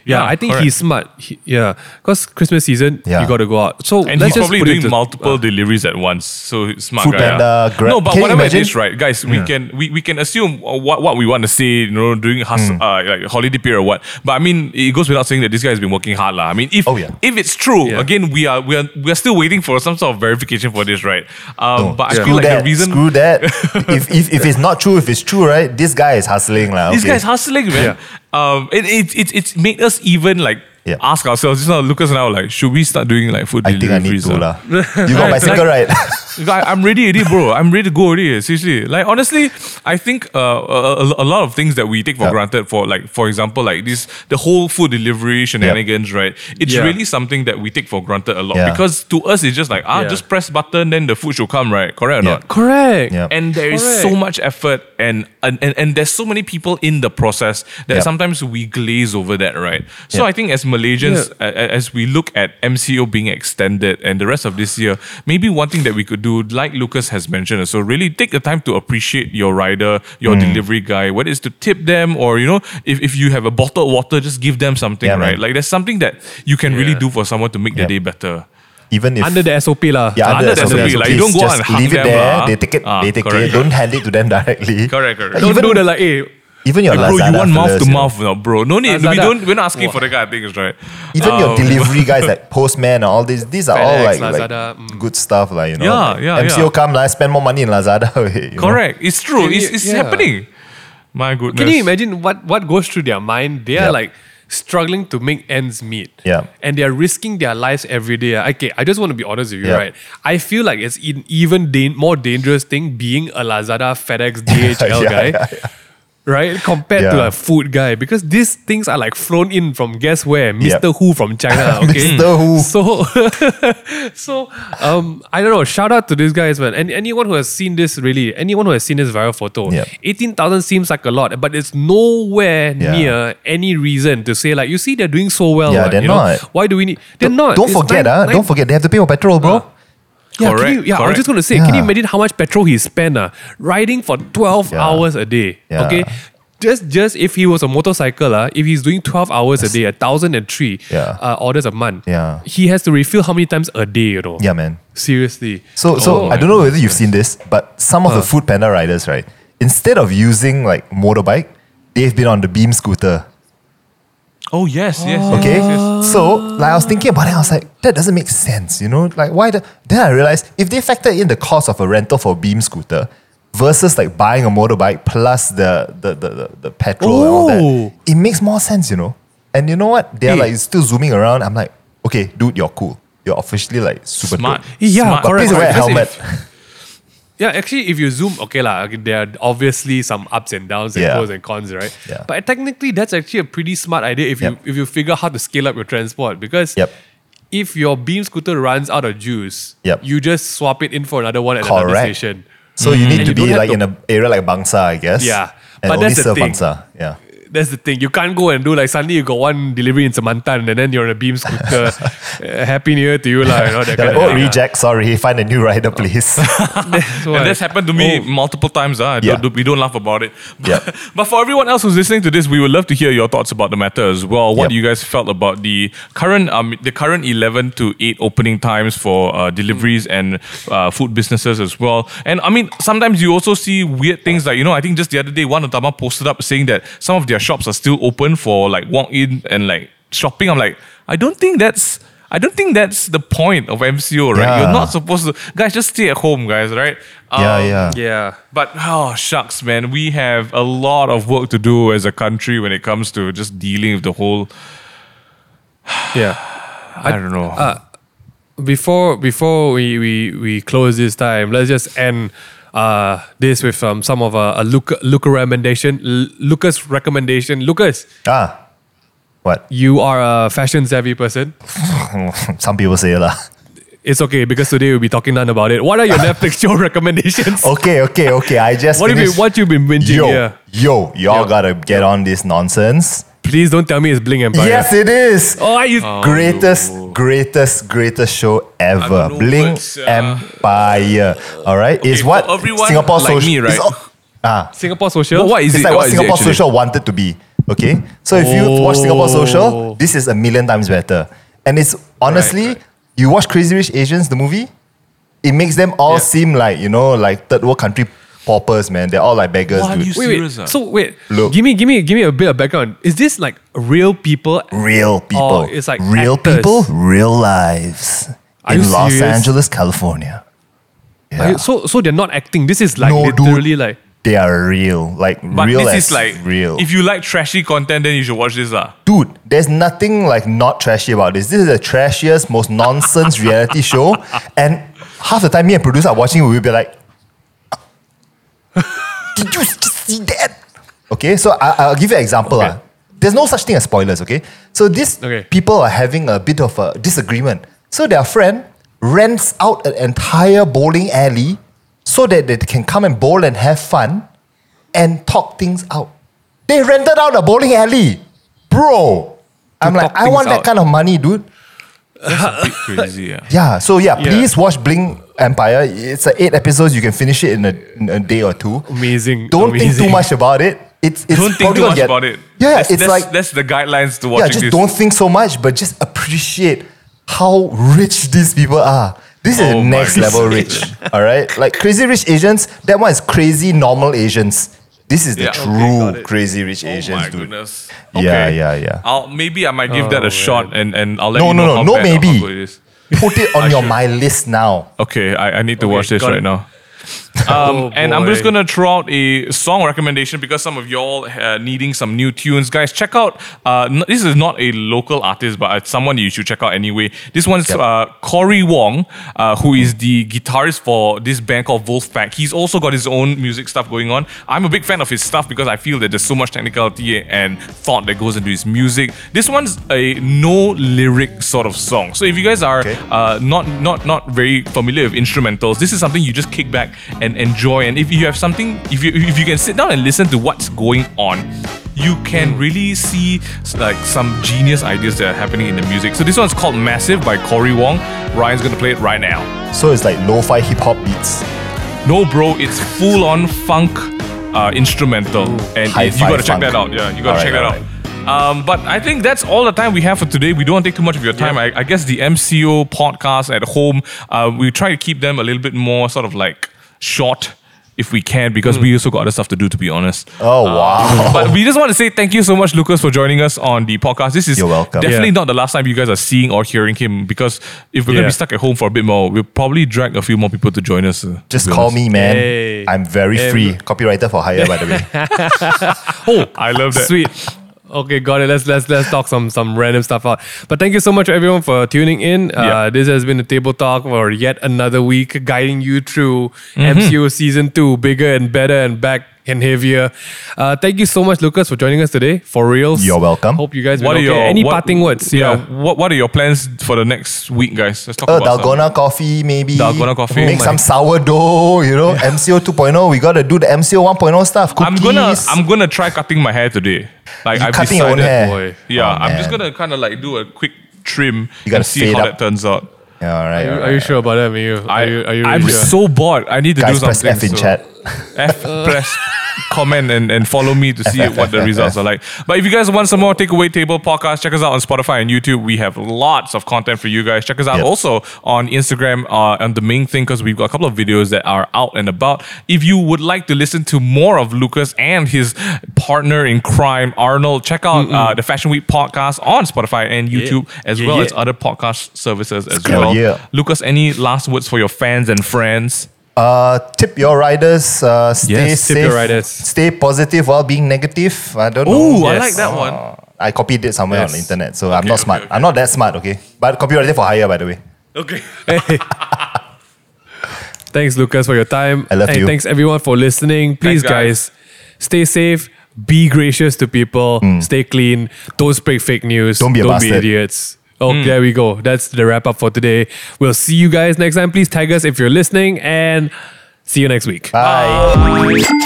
[SPEAKER 3] Hardworking.
[SPEAKER 1] Yeah,
[SPEAKER 2] Yeah,
[SPEAKER 1] I think
[SPEAKER 2] correct.
[SPEAKER 1] he's smart. He, yeah, because Christmas season,
[SPEAKER 3] Yeah.
[SPEAKER 1] you got to go out. So
[SPEAKER 2] And
[SPEAKER 1] let's
[SPEAKER 2] he's
[SPEAKER 1] just
[SPEAKER 2] probably doing
[SPEAKER 1] to-
[SPEAKER 2] multiple
[SPEAKER 1] uh,
[SPEAKER 2] deliveries at once. So smart
[SPEAKER 3] Food
[SPEAKER 2] guy.
[SPEAKER 3] Panda,
[SPEAKER 2] yeah.
[SPEAKER 3] Grab-
[SPEAKER 2] No, but
[SPEAKER 3] Can
[SPEAKER 2] whatever it
[SPEAKER 3] imagine?
[SPEAKER 2] is, right, guys, we can we, we can assume what what we want to say, you know, during hus-
[SPEAKER 3] Hmm.
[SPEAKER 2] uh, like holiday period or what. But I mean, it goes without saying that this guy has been working hard, lah. I mean, if
[SPEAKER 3] Oh, yeah.
[SPEAKER 2] if it's true,
[SPEAKER 1] Yeah.
[SPEAKER 2] again, we are we are we are still waiting for some sort of verification for this, right? Um,
[SPEAKER 3] No,
[SPEAKER 2] but I feel like
[SPEAKER 3] that.
[SPEAKER 2] the reason
[SPEAKER 3] screw that. if, if if it's not true, if it's true, right? This guy is hustling lah.
[SPEAKER 2] This
[SPEAKER 3] okay.
[SPEAKER 2] is hustling, man. Um, it, it, it, it's made us even like
[SPEAKER 3] Yeah.
[SPEAKER 2] ask ourselves. Just now, Lucas and I were like, should we start doing like food delivery?
[SPEAKER 3] I think I need
[SPEAKER 2] deliveries?
[SPEAKER 3] to
[SPEAKER 2] ah?
[SPEAKER 3] lah. You got bicycle right?
[SPEAKER 2] Guy, I'm ready already, bro. I'm ready to go already. Seriously, like honestly, I think uh, a, a, a lot of things that we take for
[SPEAKER 3] Yeah.
[SPEAKER 2] granted, for like for example, like this, the whole food delivery shenanigans, right? It's
[SPEAKER 1] Yeah.
[SPEAKER 2] really something that we take for granted a lot
[SPEAKER 3] Yeah.
[SPEAKER 2] because to us it's just like ah,
[SPEAKER 1] Yeah.
[SPEAKER 2] just press button, then the food should come, right? Correct or
[SPEAKER 3] Yeah.
[SPEAKER 2] not?
[SPEAKER 1] Correct.
[SPEAKER 3] Yeah.
[SPEAKER 2] And there is
[SPEAKER 1] Correct.
[SPEAKER 2] so much effort and, and, and, and there's so many people in the process that
[SPEAKER 3] Yep.
[SPEAKER 2] sometimes we glaze over that, right? So
[SPEAKER 3] Yep.
[SPEAKER 2] I think as Malaysians, a- a- as we look at MCO being extended and the rest of this year, maybe one thing that we could do, like Lucas has mentioned, so really take the time to appreciate your rider, your
[SPEAKER 3] Mm.
[SPEAKER 2] delivery guy, whether it's to tip them or, you know, if, if you have a bottle of water, just give them something,
[SPEAKER 3] Yeah, man.
[SPEAKER 2] right? Like there's something that you can really do for someone to make their day better.
[SPEAKER 3] Even if
[SPEAKER 1] Under the SOP lah.
[SPEAKER 3] yeah,
[SPEAKER 2] under
[SPEAKER 3] under,
[SPEAKER 2] the
[SPEAKER 3] SOP,
[SPEAKER 2] SOP, like, you don't go
[SPEAKER 3] just
[SPEAKER 2] and
[SPEAKER 3] leave it
[SPEAKER 2] them
[SPEAKER 3] there.
[SPEAKER 2] lah.
[SPEAKER 3] They take it.
[SPEAKER 2] Ah,
[SPEAKER 3] they take
[SPEAKER 2] correct,
[SPEAKER 3] it. Don't hand it to them directly.
[SPEAKER 2] Correct, correct.
[SPEAKER 1] Don't
[SPEAKER 3] Even-
[SPEAKER 1] do the like, hey,
[SPEAKER 3] Even your
[SPEAKER 2] Hey, bro, you want mouth
[SPEAKER 3] fellas,
[SPEAKER 2] to
[SPEAKER 3] you know.
[SPEAKER 2] mouth, no, bro. No need. We don't. We're not asking for the kind of things, right?
[SPEAKER 3] Even your
[SPEAKER 2] Um,
[SPEAKER 3] delivery guys like Postman and all these, these are all
[SPEAKER 1] FedEx,
[SPEAKER 3] like, like
[SPEAKER 1] Lazada, mm.
[SPEAKER 3] good stuff, like you know.
[SPEAKER 2] Yeah,
[SPEAKER 3] like,
[SPEAKER 2] yeah,
[SPEAKER 3] MCO
[SPEAKER 2] yeah.
[SPEAKER 3] come, like, spend more money in Lazada. you know.
[SPEAKER 2] Correct. It's true.
[SPEAKER 1] Can
[SPEAKER 2] It's, it's
[SPEAKER 1] yeah.
[SPEAKER 2] happening. My goodness.
[SPEAKER 1] Can you imagine what, what goes through their mind? They are
[SPEAKER 3] Yep.
[SPEAKER 1] like struggling to make ends meet.
[SPEAKER 3] Yeah.
[SPEAKER 1] And they are risking their lives every day. Okay, I just want to be honest with you,
[SPEAKER 3] Yeah.
[SPEAKER 1] right? I feel like it's an even dan- more dangerous thing being a Lazada, FedEx, DHL
[SPEAKER 3] Yeah,
[SPEAKER 1] guy.
[SPEAKER 3] yeah,
[SPEAKER 1] Right, compared to a food guy, because these things are like flown in from guess where, Mr.
[SPEAKER 3] Yep.
[SPEAKER 1] Who from China. Okay,
[SPEAKER 3] Mr. Who.
[SPEAKER 1] So, so um, I don't know. Shout out to these guys, man. And anyone who has seen this, really, anyone who has seen this viral photo,
[SPEAKER 3] Yep.
[SPEAKER 1] eighteen thousand seems like a lot, but it's nowhere
[SPEAKER 3] Yeah.
[SPEAKER 1] near any reason to say like, you see, they're doing so well.
[SPEAKER 3] Yeah,
[SPEAKER 1] what,
[SPEAKER 3] they're
[SPEAKER 1] you know?
[SPEAKER 3] not.
[SPEAKER 1] Why do we need? They're not.
[SPEAKER 3] Don't
[SPEAKER 1] It's
[SPEAKER 3] forget,
[SPEAKER 1] nine-
[SPEAKER 3] ah,
[SPEAKER 1] nine-
[SPEAKER 3] don't forget, they have to pay for petrol, bro.
[SPEAKER 1] Yeah, can
[SPEAKER 2] Correct,
[SPEAKER 1] you, yeah. I was just gonna say, can you imagine how much petrol he spent uh, riding for twelve
[SPEAKER 3] Yeah.
[SPEAKER 1] hours a day?
[SPEAKER 3] Yeah.
[SPEAKER 1] Okay. Just, just if he was a motorcycle, uh, if he's doing 12 hours a day, a thousand and three
[SPEAKER 3] Yeah.
[SPEAKER 1] uh, orders a month,
[SPEAKER 3] Yeah.
[SPEAKER 1] he has to refill how many times a day, you know?
[SPEAKER 3] Yeah, man.
[SPEAKER 1] Seriously.
[SPEAKER 3] So, so
[SPEAKER 1] Oh
[SPEAKER 3] I don't know whether you've seen this, but some of
[SPEAKER 1] Uh.
[SPEAKER 3] the Food Panda riders, right, instead of using like motorbike, they've been on the beam scooter.
[SPEAKER 2] Oh yes, yes. yes,
[SPEAKER 3] Okay,
[SPEAKER 2] yes, yes.
[SPEAKER 3] so like I was thinking about it, I was like, that doesn't make sense, you know? Like why? The, then I realized if they factor in the cost of a rental for a beam scooter versus like buying a motorbike plus the the the, the, the petrol and all that, it makes more sense, you know. And you know what? They're
[SPEAKER 1] Hey.
[SPEAKER 3] like still zooming around. I'm like, okay, dude, you're cool. You're officially like super
[SPEAKER 2] Smart.
[SPEAKER 3] dope.
[SPEAKER 1] Yeah,
[SPEAKER 2] Smart.
[SPEAKER 3] But
[SPEAKER 1] correct,
[SPEAKER 3] please wear a
[SPEAKER 1] correct.
[SPEAKER 3] helmet.
[SPEAKER 1] Yeah, actually, if you zoom, okay, lah, there are obviously some ups and downs and
[SPEAKER 3] Yeah.
[SPEAKER 1] pros and cons, right?
[SPEAKER 3] Yeah.
[SPEAKER 1] But technically, that's actually a pretty smart idea if you if you figure out how to scale up your transport because
[SPEAKER 3] Yep.
[SPEAKER 1] if your beam scooter runs out of juice,
[SPEAKER 3] Yep.
[SPEAKER 1] you just swap it in for another one at another
[SPEAKER 3] Correct.
[SPEAKER 1] station.
[SPEAKER 3] So you mm. need
[SPEAKER 1] And
[SPEAKER 3] to
[SPEAKER 1] you don't
[SPEAKER 3] be
[SPEAKER 1] have
[SPEAKER 3] like
[SPEAKER 1] to-
[SPEAKER 3] in an area like Bangsar, I guess.
[SPEAKER 1] Yeah,
[SPEAKER 3] And
[SPEAKER 1] but
[SPEAKER 3] only
[SPEAKER 1] that's the
[SPEAKER 3] serve
[SPEAKER 1] thing.
[SPEAKER 3] Bangsar. Yeah.
[SPEAKER 1] That's the thing. You can't go and do like suddenly you got one delivery in Samantan and then you're on a beam scooter. Uh, Happy New Year to you, lah. You know, that
[SPEAKER 3] They're
[SPEAKER 1] kind
[SPEAKER 3] like,
[SPEAKER 1] of
[SPEAKER 3] oh,
[SPEAKER 1] thing, lah.
[SPEAKER 3] reject, sorry, find a new rider, please.
[SPEAKER 1] That's.
[SPEAKER 2] And that's happened to me
[SPEAKER 1] Oh.
[SPEAKER 2] multiple times. Uh.
[SPEAKER 3] Yeah.
[SPEAKER 2] Don't, we don't laugh about it. But,
[SPEAKER 3] Yeah.
[SPEAKER 2] but for everyone else who's listening to this, we would love to hear your thoughts about the matter as well. What
[SPEAKER 3] Yep.
[SPEAKER 2] you guys felt about the current um, the current eleven to eight opening times for uh, deliveries and uh, food businesses as well. And I mean, sometimes you also see weird things like you know. I think just the other day, one Otama posted up saying that some of their shops are still open for like walk in and like shopping. I'm like, I don't think that's. I don't think that's the point of MCO, right?
[SPEAKER 3] Yeah.
[SPEAKER 2] You're not supposed to, guys. Just stay at home, guys, right?
[SPEAKER 3] yeah,
[SPEAKER 2] Um,
[SPEAKER 3] yeah.
[SPEAKER 1] yeah.
[SPEAKER 2] but oh shucks, man, we have a lot of work to do as a country when it comes to just dealing with the whole.
[SPEAKER 1] Yeah.
[SPEAKER 2] I, don't know.
[SPEAKER 1] before before we, we, we close this time, let's just end uh, this with um, some of a, a Luca, Luca recommendation. Lucas recommendation. Lucas,
[SPEAKER 3] Ah, what?
[SPEAKER 1] you are a fashion savvy person.
[SPEAKER 3] Some people say lah.
[SPEAKER 1] It's okay because today we'll be talking none about it. What are your Netflix show recommendations?
[SPEAKER 3] Okay, okay, okay. I just
[SPEAKER 1] What have you
[SPEAKER 3] finished-
[SPEAKER 1] what you been binging?
[SPEAKER 3] Yo,
[SPEAKER 1] Yeah.
[SPEAKER 3] yo, y'all
[SPEAKER 1] Yo.
[SPEAKER 3] gotta get on this nonsense.
[SPEAKER 1] Please don't tell me it's Bling Empire.
[SPEAKER 3] Yes, it is.
[SPEAKER 1] Oh, are you.
[SPEAKER 3] greatest, greatest, greatest show ever.
[SPEAKER 2] don't
[SPEAKER 3] Bling
[SPEAKER 2] what's, uh,
[SPEAKER 3] Empire. All right, is what
[SPEAKER 2] everyone
[SPEAKER 3] Singapore
[SPEAKER 2] like
[SPEAKER 3] social.
[SPEAKER 2] me, right?
[SPEAKER 3] all- ah,
[SPEAKER 1] Singapore Social.
[SPEAKER 2] Well, what is
[SPEAKER 3] it's
[SPEAKER 2] it?
[SPEAKER 3] like what
[SPEAKER 2] is it
[SPEAKER 3] Singapore
[SPEAKER 2] actually?
[SPEAKER 3] Social wanted to be. Okay, so if you watch Singapore
[SPEAKER 1] Oh.
[SPEAKER 3] Social, this is a million times better. And it's honestly,
[SPEAKER 2] right.
[SPEAKER 3] you watch Crazy Rich Asians, the movie, it makes them all
[SPEAKER 1] Yeah.
[SPEAKER 3] seem like you know, like third world country paupers, man. They're all like beggars,
[SPEAKER 2] What,
[SPEAKER 3] dude.
[SPEAKER 2] you
[SPEAKER 1] Wait,
[SPEAKER 2] serious?
[SPEAKER 1] wait.
[SPEAKER 2] ah?
[SPEAKER 1] So wait.
[SPEAKER 3] Look.
[SPEAKER 1] Give me, give me, give me a bit of background. Is this like real people?
[SPEAKER 3] Real people.
[SPEAKER 1] Oh, it's like
[SPEAKER 3] real
[SPEAKER 1] actors.
[SPEAKER 3] people, real lives
[SPEAKER 1] Are
[SPEAKER 3] in
[SPEAKER 1] you
[SPEAKER 3] Los
[SPEAKER 1] serious?
[SPEAKER 3] Angeles, California. Yeah.
[SPEAKER 1] you- so, so they're not acting. This is like
[SPEAKER 3] No, dude.
[SPEAKER 1] literally like.
[SPEAKER 3] they are real, like
[SPEAKER 2] But
[SPEAKER 3] real
[SPEAKER 2] this
[SPEAKER 3] as
[SPEAKER 2] is like
[SPEAKER 3] real.
[SPEAKER 2] If you like trashy content, then you should watch this. ah.
[SPEAKER 3] Dude, there's nothing like not trashy about this. This is the trashiest, most nonsense reality show, and half the time me and producer are watching, we'll be like, "Did you just see that?" Okay, so I, I'll give you an example.
[SPEAKER 1] Okay.
[SPEAKER 3] ah. There's no such thing as spoilers. Okay, so these
[SPEAKER 1] Okay.
[SPEAKER 3] people are having a bit of a disagreement. So their friend rents out an entire bowling alley so that they can come and bowl and have fun and talk things out. They rented out a bowling alley, bro. I'm like, I want
[SPEAKER 1] things
[SPEAKER 3] that kind of money, dude.
[SPEAKER 2] That's a bit crazy. Yeah.
[SPEAKER 3] Yeah. So yeah,
[SPEAKER 1] Yeah.
[SPEAKER 3] please watch Bling Empire. It's a eight episodes. You can finish it in a, in a day or two.
[SPEAKER 1] Amazing.
[SPEAKER 3] Don't think too much about it. It's, it's
[SPEAKER 2] Don't think
[SPEAKER 3] probably
[SPEAKER 2] too
[SPEAKER 3] gonna
[SPEAKER 2] much
[SPEAKER 3] get-
[SPEAKER 2] about it.
[SPEAKER 3] Yeah,
[SPEAKER 2] that's,
[SPEAKER 3] it's
[SPEAKER 2] that's,
[SPEAKER 3] like
[SPEAKER 2] that's the guidelines to watching.
[SPEAKER 3] yeah, just
[SPEAKER 2] this.
[SPEAKER 3] don't think so much, but just appreciate how rich these people are. This is
[SPEAKER 2] Oh my
[SPEAKER 3] next level rich. All right, like Crazy Rich Asians. That one is crazy normal Asians. This is the
[SPEAKER 2] Yeah.
[SPEAKER 3] True
[SPEAKER 1] got it.
[SPEAKER 3] Crazy Rich
[SPEAKER 2] Oh
[SPEAKER 3] Asians,
[SPEAKER 2] my
[SPEAKER 3] dude.
[SPEAKER 2] goodness.
[SPEAKER 3] Yeah, yeah, yeah.
[SPEAKER 2] I'll maybe I might give that
[SPEAKER 1] Oh,
[SPEAKER 2] a shot and, and I'll let
[SPEAKER 3] No,
[SPEAKER 2] you
[SPEAKER 3] no,
[SPEAKER 2] know
[SPEAKER 3] no,
[SPEAKER 2] how
[SPEAKER 3] no,
[SPEAKER 2] bad or how
[SPEAKER 3] maybe.
[SPEAKER 2] Good it is.
[SPEAKER 3] Put it on your
[SPEAKER 2] should.
[SPEAKER 3] my list now.
[SPEAKER 2] Okay, I, I need to
[SPEAKER 1] Okay,
[SPEAKER 2] watch this right
[SPEAKER 1] it.
[SPEAKER 2] now. Um,
[SPEAKER 1] Oh,
[SPEAKER 2] and I'm just gonna throw out a song recommendation because some of y'all uh, needing some new tunes, guys. Check out. Uh, n- this is not a local artist, but it's someone you should check out anyway. This one's
[SPEAKER 3] Yep.
[SPEAKER 2] uh, Corey Wong, uh, who is the guitarist for this band called Vulfpeck. He's also got his own music stuff going on. I'm a big fan of his stuff because I feel that there's so much technicality and thought that goes into his music. This one's a no lyric sort of song. So if you guys are
[SPEAKER 3] Okay.
[SPEAKER 2] uh, not not not very familiar with instrumentals, this is something you just kick back and enjoy. And if you have something, if you if you can sit down and listen to what's going on, you can really see like some genius ideas that are happening in the music. So this one's called Massive by Corey Wong. Ryan's gonna play it right now.
[SPEAKER 3] So it's like lo-fi hip hop beats.
[SPEAKER 2] No, bro, it's full on funk uh, instrumental, and it- you gotta check that out. Yeah, you gotta
[SPEAKER 3] Alright,
[SPEAKER 2] check that
[SPEAKER 3] alright.
[SPEAKER 2] out. Um, but I think that's all the time we have for today. We don't want to take too much of your time. I, I guess the MCO podcast at home, uh, we try to keep them a little bit more sort of like short if we can because we also got other stuff to do to be honest.
[SPEAKER 3] Oh wow.
[SPEAKER 2] But we just want to say thank you so much, Lucas, for joining us on the podcast. This is
[SPEAKER 3] You're welcome.
[SPEAKER 2] definitely
[SPEAKER 1] Yeah.
[SPEAKER 2] not the last time you guys are seeing or hearing him because if we're gonna be stuck at home for a bit more, we'll probably drag a few more people to join us. uh,
[SPEAKER 3] Just call
[SPEAKER 2] honest.
[SPEAKER 3] me, man.
[SPEAKER 1] Hey.
[SPEAKER 3] I'm very
[SPEAKER 1] Hey,
[SPEAKER 3] free. Copywriter for hire, by the way.
[SPEAKER 1] Oh,
[SPEAKER 2] I love that.
[SPEAKER 1] Sweet. Okay, got it. Let's let's let's talk some some random stuff out. But thank you so much everyone for tuning in. Uh,
[SPEAKER 2] Yeah.
[SPEAKER 1] This has been a table talk for yet another week, guiding you through
[SPEAKER 2] Mm-hmm.
[SPEAKER 1] MCO season two, bigger and better and back and heavier. Uh, thank you so much, Lucas, for joining us today. For reals,
[SPEAKER 3] You're welcome.
[SPEAKER 1] Hope you guys.
[SPEAKER 2] What are
[SPEAKER 1] okay.
[SPEAKER 2] your
[SPEAKER 1] any
[SPEAKER 2] what-
[SPEAKER 1] parting words?
[SPEAKER 2] Yeah.
[SPEAKER 1] Yeah.
[SPEAKER 2] What What are your plans for the next week, guys? Let's talk
[SPEAKER 3] Uh,
[SPEAKER 2] about
[SPEAKER 3] Dalgona coffee, maybe.
[SPEAKER 2] Dalgona coffee.
[SPEAKER 3] Make
[SPEAKER 2] Oh
[SPEAKER 3] some sourdough, you know, MCO 2.0. We got to do the MCO 1.0 stuff.
[SPEAKER 2] Some. I'm gonna I'm gonna try cutting my hair today. Like I've
[SPEAKER 3] cutting your own
[SPEAKER 2] decided.
[SPEAKER 3] hair?
[SPEAKER 1] boy.
[SPEAKER 2] Yeah,
[SPEAKER 3] Oh,
[SPEAKER 2] I'm just gonna kind of like do a quick trim
[SPEAKER 3] You gotta
[SPEAKER 2] and see
[SPEAKER 3] fade
[SPEAKER 2] how
[SPEAKER 3] up.
[SPEAKER 2] that turns out.
[SPEAKER 3] Yeah, all right.
[SPEAKER 1] Are you,
[SPEAKER 3] all
[SPEAKER 1] are you
[SPEAKER 3] right.
[SPEAKER 1] sure about that, Miyu? Are
[SPEAKER 2] I,
[SPEAKER 1] you, are you
[SPEAKER 2] I'm
[SPEAKER 1] sure?
[SPEAKER 2] so bored. I need to
[SPEAKER 3] Guys,
[SPEAKER 2] do
[SPEAKER 3] press
[SPEAKER 2] something.
[SPEAKER 3] F in
[SPEAKER 2] so-
[SPEAKER 3] chat.
[SPEAKER 2] F press comment and, and follow me to see what the results are like. But if you guys want some more Takeaway Table podcast, check us out on Spotify and YouTube. We have lots of content for you guys. Check us out
[SPEAKER 3] Yep.
[SPEAKER 2] also on Instagram uh, on the main thing because we've got a couple of videos that are out and about. If you would like to listen to more of Lucas and his partner in crime, Arnold, check out uh, the Fashion Week podcast on Spotify and YouTube as
[SPEAKER 1] Yeah,
[SPEAKER 2] well
[SPEAKER 1] yeah.
[SPEAKER 2] as other podcast services as
[SPEAKER 3] Hell
[SPEAKER 2] well.
[SPEAKER 3] yeah.
[SPEAKER 2] Lucas, any last words for your fans and friends?
[SPEAKER 3] Uh, tip your riders. Uh, stay
[SPEAKER 2] Yes,
[SPEAKER 3] safe.
[SPEAKER 1] your riders.
[SPEAKER 3] Stay positive while being negative. I don't know.
[SPEAKER 2] Ooh, I like that one.
[SPEAKER 3] Uh, I copied it somewhere on the internet, so I'm not
[SPEAKER 2] okay,
[SPEAKER 3] smart.
[SPEAKER 2] okay.
[SPEAKER 3] I'm not that smart, okay? But copywriter for hire, by the way.
[SPEAKER 2] Okay.
[SPEAKER 1] Thanks, Lucas, for your time.
[SPEAKER 3] I love
[SPEAKER 1] and
[SPEAKER 3] you.
[SPEAKER 1] thanks everyone for listening. Please,
[SPEAKER 2] guys.
[SPEAKER 1] guys, stay safe. Be gracious to people. Stay clean. Don't spread fake news.
[SPEAKER 3] Don't be a
[SPEAKER 1] Don't be idiots. Oh, hmm. there we go. That's the wrap up for today. We'll see you guys next time. Please tag us if you're listening and see you next week.
[SPEAKER 3] Bye.